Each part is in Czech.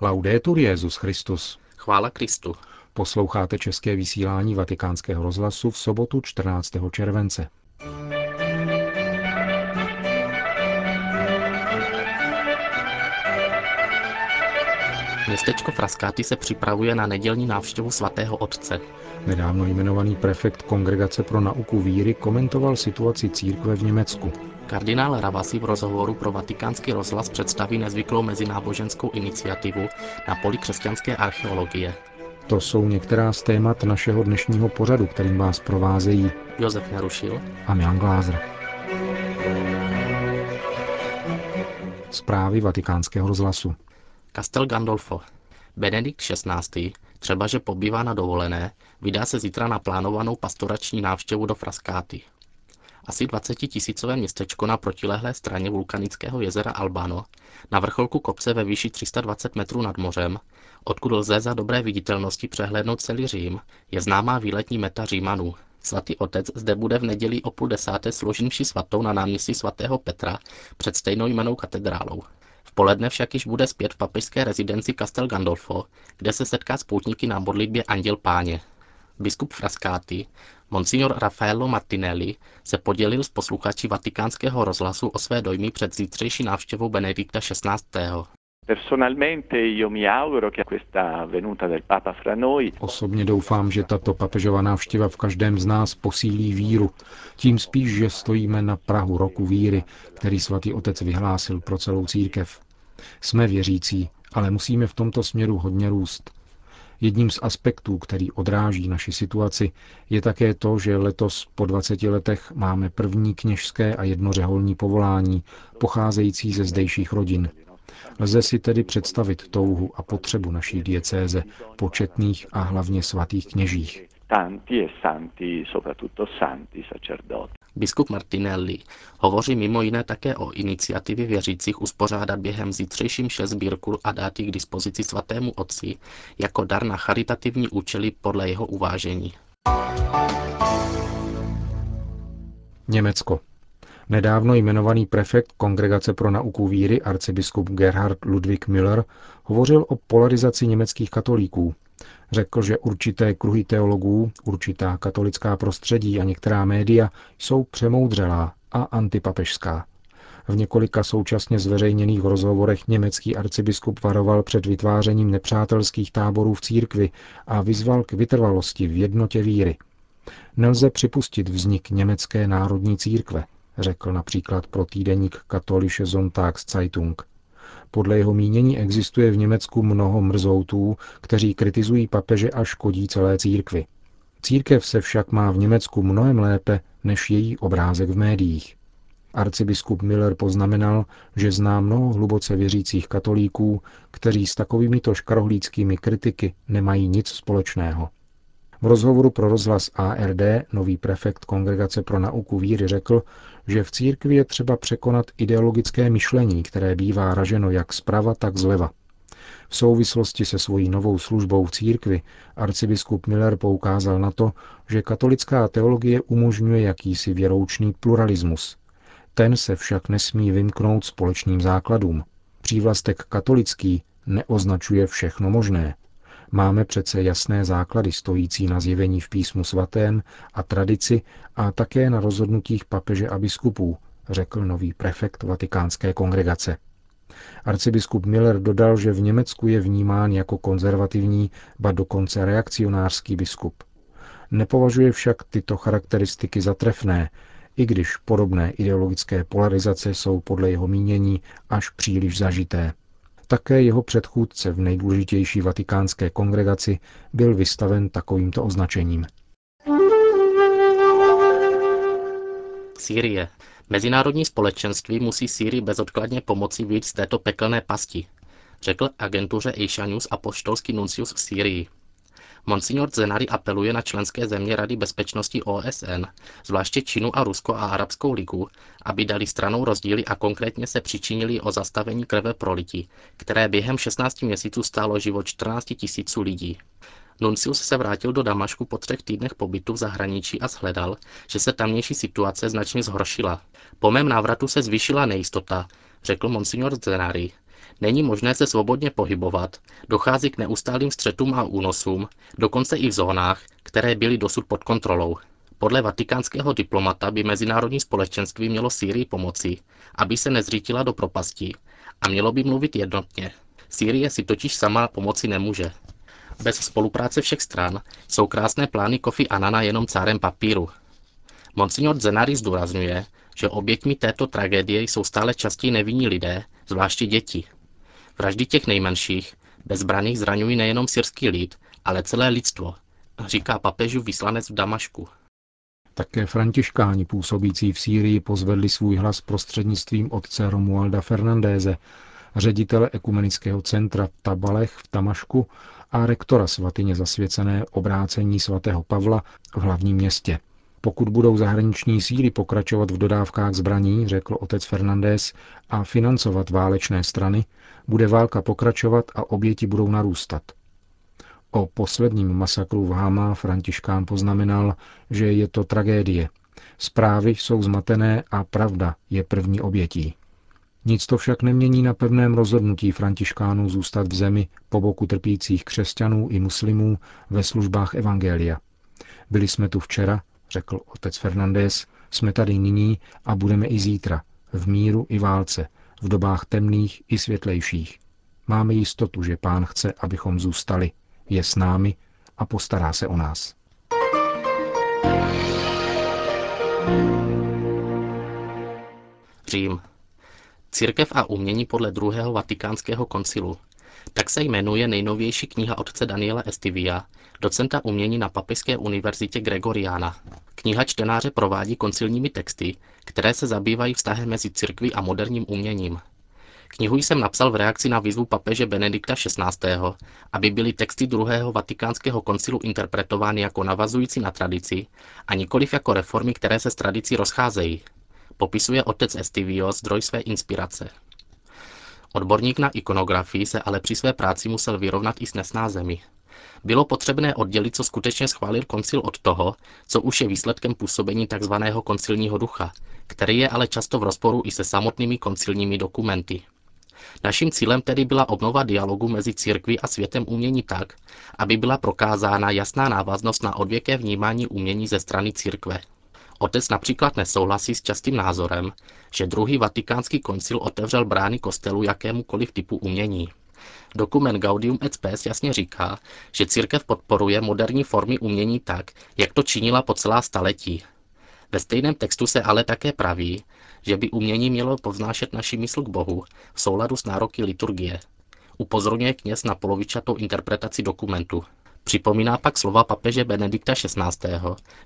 Laudetur Jezus Christus. Chvála Kristu. Posloucháte české vysílání Vatikánského rozhlasu v sobotu 14. července. Městečko Fraskáty se připravuje na nedělní návštěvu svatého otce. Nedávno jmenovaný prefekt Kongregace pro nauku víry komentoval situaci církve v Německu. Kardinál Ravasi v rozhovoru pro vatikánský rozhlas představí nezvyklou mezináboženskou iniciativu na poli křesťanské archeologie. To jsou některá z témat našeho dnešního pořadu, kterým vás provázejí Josef Nerušil a Jan Glázer. Zprávy vatikánského rozhlasu. Castel Gandolfo. Benedikt XVI., třeba že pobývá na dovolené, vydá se zítra na plánovanou pastorační návštěvu do Fraskáty. Asi 20 tisícové městečko na protilehlé straně vulkanického jezera Albano, na vrcholku kopce ve výši 320 metrů nad mořem, odkud lze za dobré viditelnosti přehlédnout celý Řím, je známá výletní meta Římanů. Svatý otec zde bude v neděli o půl desáté složit mši svatou na náměstí svatého Petra před stejnou jmenou katedrálou. V poledne však již bude zpět v papežské rezidenci Castel Gandolfo, kde se setká s poutníky na modlitbě Anděl Páně. Biskup Fraskáty, monsignor Raffaello Martinelli, se podělil s posluchači vatikánského rozhlasu o své dojmy před zítřejší návštěvou Benedikta XVI. Osobně doufám, že tato papežova návštěva v každém z nás posílí víru, tím spíš, že stojíme na Prahu roku víry, který svatý otec vyhlásil pro celou církev. Jsme věřící, ale musíme v tomto směru hodně růst. Jedním z aspektů, který odráží naši situaci, je také to, že letos po 20 letech máme první kněžské a jednořeholní povolání, pocházející ze zdejších rodin. Lze si tedy představit touhu a potřebu naší diecéze, početných a hlavně svatých kněžích. Biskup Martinelli hovoří mimo jiné také o iniciativě věřících uspořádat během zítřejším šest sbírku a dát k dispozici svatému otci jako dar na charitativní účely podle jeho uvážení. Německo. Nedávno jmenovaný prefekt Kongregace pro nauku víry arcibiskup Gerhard Ludwig Müller hovořil o polarizaci německých katolíků. Řekl, že určité kruhy teologů, určitá katolická prostředí a některá média jsou přemoudřelá a antipapežská. V několika současně zveřejněných rozhovorech německý arcibiskup varoval před vytvářením nepřátelských táborů v církvi a vyzval k vytrvalosti v jednotě víry. Nelze připustit vznik německé národní církve, řekl například pro týdeník Katholische Sonntagszeitung. Podle jeho mínění existuje v Německu mnoho mrzoutů, kteří kritizují papeže a škodí celé církvi. Církev se však má v Německu mnohem lépe než její obrázek v médiích. Arcibiskup Miller poznamenal, že zná mnoho hluboce věřících katolíků, kteří s takovýmito škarohlíckými kritiky nemají nic společného. V rozhovoru pro rozhlas ARD nový prefekt Kongregace pro nauku víry řekl, že v církvi je třeba překonat ideologické myšlení, které bývá raženo jak zprava, tak zleva. V souvislosti se svojí novou službou v církvi arcibiskup Miller poukázal na to, že katolická teologie umožňuje jakýsi věroučný pluralismus. Ten se však nesmí vymknout společným základům. Přívlastek katolický neoznačuje všechno možné. Máme přece jasné základy stojící na zjevení v písmu svatém a tradici a také na rozhodnutích papeže a biskupů, řekl nový prefekt vatikánské kongregace. Arcibiskup Miller dodal, že v Německu je vnímán jako konzervativní, ba dokonce reakcionářský biskup. Nepovažuje však tyto charakteristiky za trefné, i když podobné ideologické polarizace jsou podle jeho mínění až příliš zažité. Také jeho předchůdce v nejdůležitější vatikánské kongregaci byl vystaven takovýmto označením. Sýrie. Mezinárodní společenství musí Sýrii bezodkladně pomoci vyjít z této pekelné pasti, řekl agentuře Asia News apoštolský nuncius v Sýrii. Monsignor Zenari apeluje na členské země Rady bezpečnosti OSN, zvláště Čínu a Rusko a Arabskou ligu, aby dali stranou rozdíly a konkrétně se přičinili o zastavení krve prolití, které během 16 měsíců stálo život 14 tisíců lidí. Nuncius se vrátil do Damašku po třech týdnech pobytu v zahraničí a shledal, že se tamnější situace značně zhoršila. Po mém návratu se zvýšila nejistota, řekl monsignor Zenari. Není možné se svobodně pohybovat, dochází k neustálým střetům a únosům, dokonce i v zónách, které byly dosud pod kontrolou. Podle vatikánského diplomata by mezinárodní společenství mělo Sýrii pomoci, aby se nezřítila do propasti a mělo by mluvit jednotně. Sýrie si totiž sama pomoci nemůže. Bez spolupráce všech stran jsou krásné plány Kofi Anana jenom cárem papíru. Monsignor Zenari zdůrazňuje, že oběťmi této tragédie jsou stále častěji nevinní lidé, zvláště děti. Vraždy těch nejmenších, bezbraných zraňují nejenom syrský lid, ale celé lidstvo, říká papežu vyslanec v Damašku. Také františkáni působící v Sýrii pozvedli svůj hlas prostřednictvím otce Romualda Fernandéze, ředitele ekumenického centra v Tabalech v Tamašku a rektora svatyně zasvěcené obrácení svatého Pavla v hlavním městě. Pokud budou zahraniční síly pokračovat v dodávkách zbraní, řekl otec Fernandez, a financovat válečné strany, bude válka pokračovat a oběti budou narůstat. O posledním masakru v Hama Františkán poznamenal, že je to tragédie. Zprávy jsou zmatené a pravda je první obětí. Nic to však nemění na pevném rozhodnutí františkánů zůstat v zemi po boku trpících křesťanů i muslimů ve službách Evangelia. Byli jsme tu včera, řekl otec Fernandez, jsme tady nyní a budeme i zítra, v míru i válce, v dobách temných i světlejších. Máme jistotu, že pán chce, abychom zůstali, je s námi a postará se o nás. Řím. Církev a umění podle druhého vatikánského koncilu. Tak se jmenuje nejnovější kniha otce Daniela Estivia, docenta umění na Papežské univerzitě Gregoriana. Kniha čtenáře provádí koncilními texty, které se zabývají vztahem mezi církví a moderním uměním. Knihu jsem napsal v reakci na výzvu papeže Benedikta XVI., aby byly texty druhého vatikánského koncilu interpretovány jako navazující na tradici a nikoliv jako reformy, které se s tradicí rozcházejí. Popisuje otec Estivio zdroj své inspirace. Odborník na ikonografii se ale při své práci musel vyrovnat i s nesnázemi. Bylo potřebné oddělit, co skutečně schválil koncil od toho, co už je výsledkem působení tzv. koncilního ducha, který je ale často v rozporu i se samotnými koncilními dokumenty. Naším cílem tedy byla obnova dialogu mezi církví a světem umění tak, aby byla prokázána jasná návaznost na odvěké vnímání umění ze strany církve. Otec například nesouhlasí s častým názorem, že druhý vatikánský koncil otevřel brány kostelu jakémukoliv typu umění. Dokument Gaudium et Spes jasně říká, že církev podporuje moderní formy umění tak, jak to činila po celá staletí. Ve stejném textu se ale také praví, že by umění mělo povznášet naši mysl k Bohu v souladu s nároky liturgie. Upozorňuje kněz na polovičatou interpretaci dokumentu. Připomíná pak slova papeže Benedikta XVI.,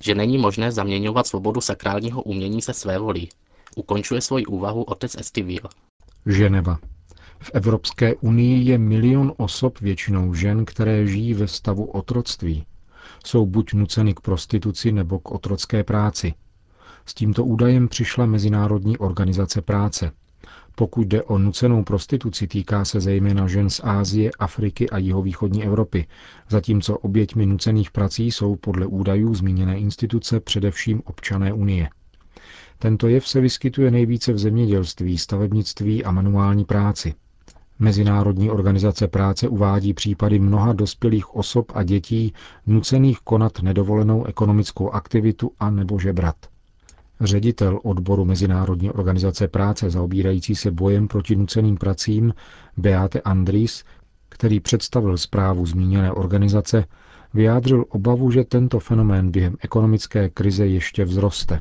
že není možné zaměňovat svobodu sakrálního umění se své volí. Ukončuje svoji úvahu otec Estivil. Ženeva. V Evropské unii je milion osob, většinou žen, které žijí ve stavu otroctví. Jsou buď nuceny k prostituci nebo k otrocké práci. S tímto údajem přišla Mezinárodní organizace práce. Pokud jde o nucenou prostituci, týká se zejména žen z Ázie, Afriky a jihovýchodní Evropy, zatímco oběťmi nucených prací jsou podle údajů zmíněné instituce především občané Unie. Tento jev se vyskytuje nejvíce v zemědělství, stavebnictví a manuální práci. Mezinárodní organizace práce uvádí případy mnoha dospělých osob a dětí nucených konat nedovolenou ekonomickou aktivitu a nebo žebrat. Ředitel odboru Mezinárodní organizace práce zaobírající se bojem proti nuceným pracím Beate Andris, který představil zprávu zmíněné organizace, vyjádřil obavu, že tento fenomén během ekonomické krize ještě vzroste.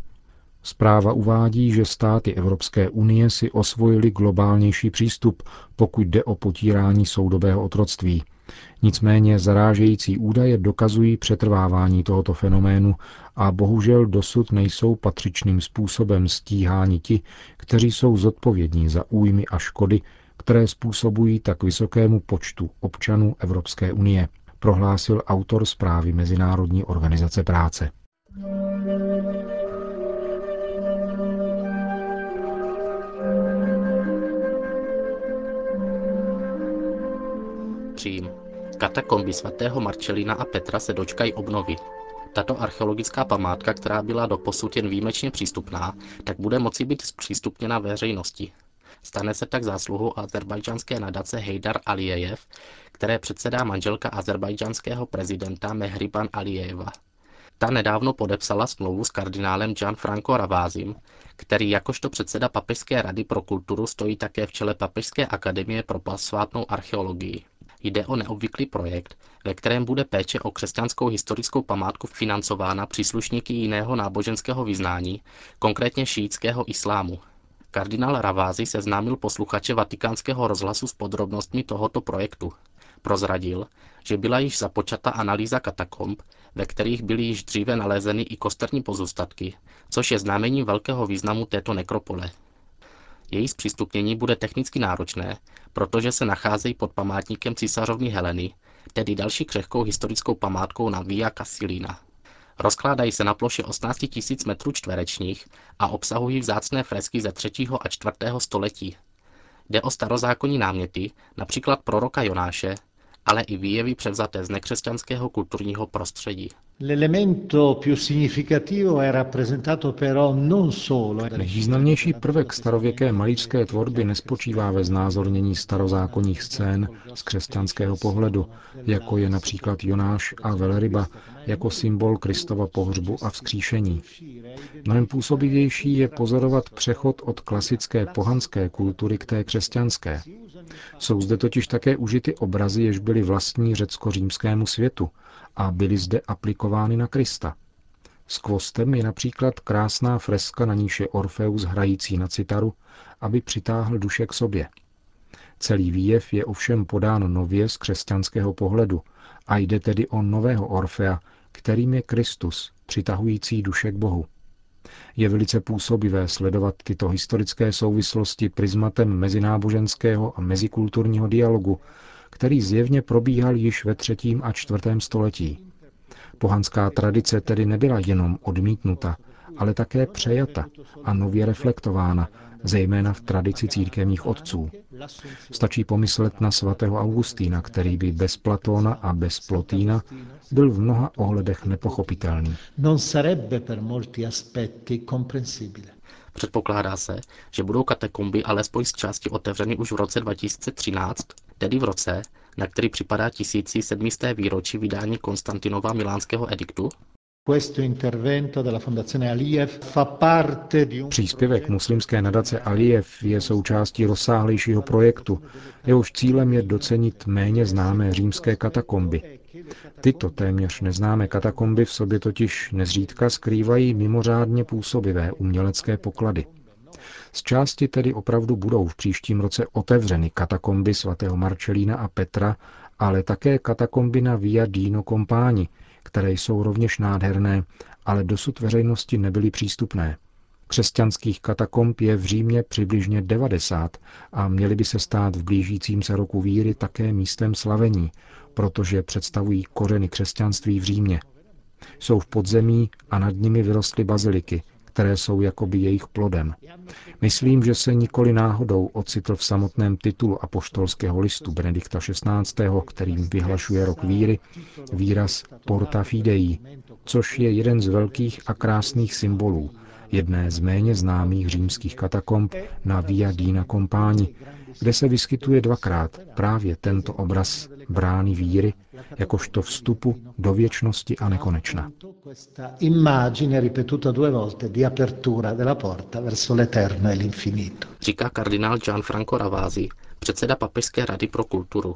Zpráva uvádí, že státy Evropské unie si osvojili globálnější přístup, pokud jde o potírání soudobého otroctví. Nicméně zarážející údaje dokazují přetrvávání tohoto fenoménu a bohužel dosud nejsou patřičným způsobem stíháni ti, kteří jsou zodpovědní za újmy a škody, které způsobují tak vysokému počtu občanů Evropské unie, prohlásil autor zprávy Mezinárodní organizace práce. Řím. Katakomby svatého Marčelina a Petra se dočkají obnovy. Tato archeologická památka, která byla do posud jen výjimečně přístupná, tak bude moci být zpřístupněna veřejnosti. Stane se tak zásluhou azerbajdžanské nadace Heydar Aliyev, které předsedá manželka azerbajdžanského prezidenta Mehriban Aliyeva. Ta nedávno podepsala smlouvu s kardinálem Gianfranco Ravázim, který jakožto předseda Papežské rady pro kulturu stojí také v čele Papežské akademie pro pasvátnou archeologii. Jde o neobvyklý projekt, ve kterém bude péče o křesťanskou historickou památku financována příslušníky jiného náboženského vyznání, konkrétně šíitského islámu. Kardinál Ravázy seznámil posluchače vatikánského rozhlasu s podrobnostmi tohoto projektu. Prozradil, že byla již započata analýza katakomb, ve kterých byly již dříve nalezeny i kosterní pozůstatky, což je znamení velkého významu této nekropole. Její zpřístupnění bude technicky náročné, protože se nacházejí pod památníkem císařovny Heleny, tedy další křehkou historickou památkou na Via Casilina. Rozkládají se na ploše 18 000 metrů čtverečních a obsahují vzácné fresky ze 3. a 4. století. Jde o starozákonní náměty, například proroka Jonáše, ale i výjevy převzaté z nekřesťanského kulturního prostředí. Nejvýznamnější prvek starověké malířské tvorby nespočívá ve znázornění starozákonních scén z křesťanského pohledu, jako je například Jonáš a Velryba, jako symbol Kristova pohřbu a vzkříšení. Mnohem působivější je pozorovat přechod od klasické pohanské kultury k té křesťanské. Jsou zde totiž také užity obrazy, jež byly vlastní řecko-římskému světu a byly zde aplikovány na Krista. S kvostem je například krásná freska, na níž je Orfeus hrající na citaru, aby přitáhl duše k sobě. Celý výjev je ovšem podán nově z křesťanského pohledu a jde tedy o nového Orfea, kterým je Kristus, přitahující duše k Bohu. Je velice působivé sledovat tyto historické souvislosti prismatem mezináboženského a mezikulturního dialogu, který zjevně probíhal již ve třetím a čtvrtém století. Pohanská tradice tedy nebyla jenom odmítnuta, ale také přejata a nově reflektována, zejména v tradici církevních otců. Stačí pomyslet na svatého Augustína, který by bez Platóna a bez Plotína byl v mnoha ohledech nepochopitelný. Předpokládá se, že budou katakomby alespoň z části otevřeny už v roce 2013, tedy v roce, na který připadá tisící sedmisté výročí vydání Konstantinova milánského ediktu? Příspěvek muslimské nadace Aliyev je součástí rozsáhlejšího projektu, jehož cílem je docenit méně známé římské katakomby. Tyto téměř neznámé katakomby v sobě totiž nezřídka skrývají mimořádně působivé umělecké poklady. Z části tedy opravdu budou v příštím roce otevřeny katakomby svatého Marčelína a Petra, ale také katakomby na Via Dino Compani, které jsou rovněž nádherné, ale dosud veřejnosti nebyly přístupné. Křesťanských katakomb je v Římě přibližně 90 a měly by se stát v blížícím se roku víry také místem slavení, protože představují kořeny křesťanství v Římě. Jsou v podzemí a nad nimi vyrostly baziliky, které jsou jakoby jejich plodem. Myslím, že se nikoli náhodou ocitl v samotném titulu apoštolského listu Benedikta XVI., kterým vyhlašuje rok víry, výraz Porta Fidei, což je jeden z velkých a krásných symbolů, jedné z méně známých římských katakomb na Via Dina Compani, kde se vyskytuje dvakrát právě tento obraz brány víry, jakožto vstupu do věčnosti a nekonečna. Říká kardinál Gianfranco Ravasi, předseda Papežské rady pro kulturu.